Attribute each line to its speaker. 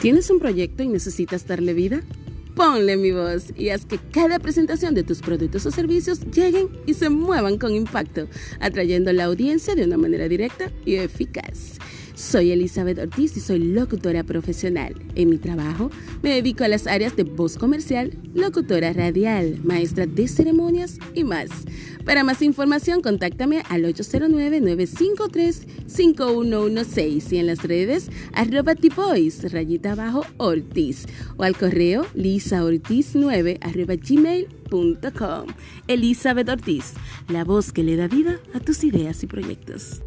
Speaker 1: ¿Tienes un proyecto y necesitas darle vida? Ponle mi voz y haz que cada presentación de tus productos o servicios lleguen y se muevan con impacto, atrayendo a la audiencia de una manera directa y eficaz. Soy Elizabeth Ortiz y soy locutora profesional. En mi trabajo me dedico a las áreas de voz comercial, locutora radial, maestra de ceremonias y más. Para más información, contáctame al 809-953-5116 y en las redes arroba voice rayita abajo Ortiz o al correo lisaortiz9 arroba gmail.com. Elizabeth Ortiz, la voz que le da vida a tus ideas y proyectos.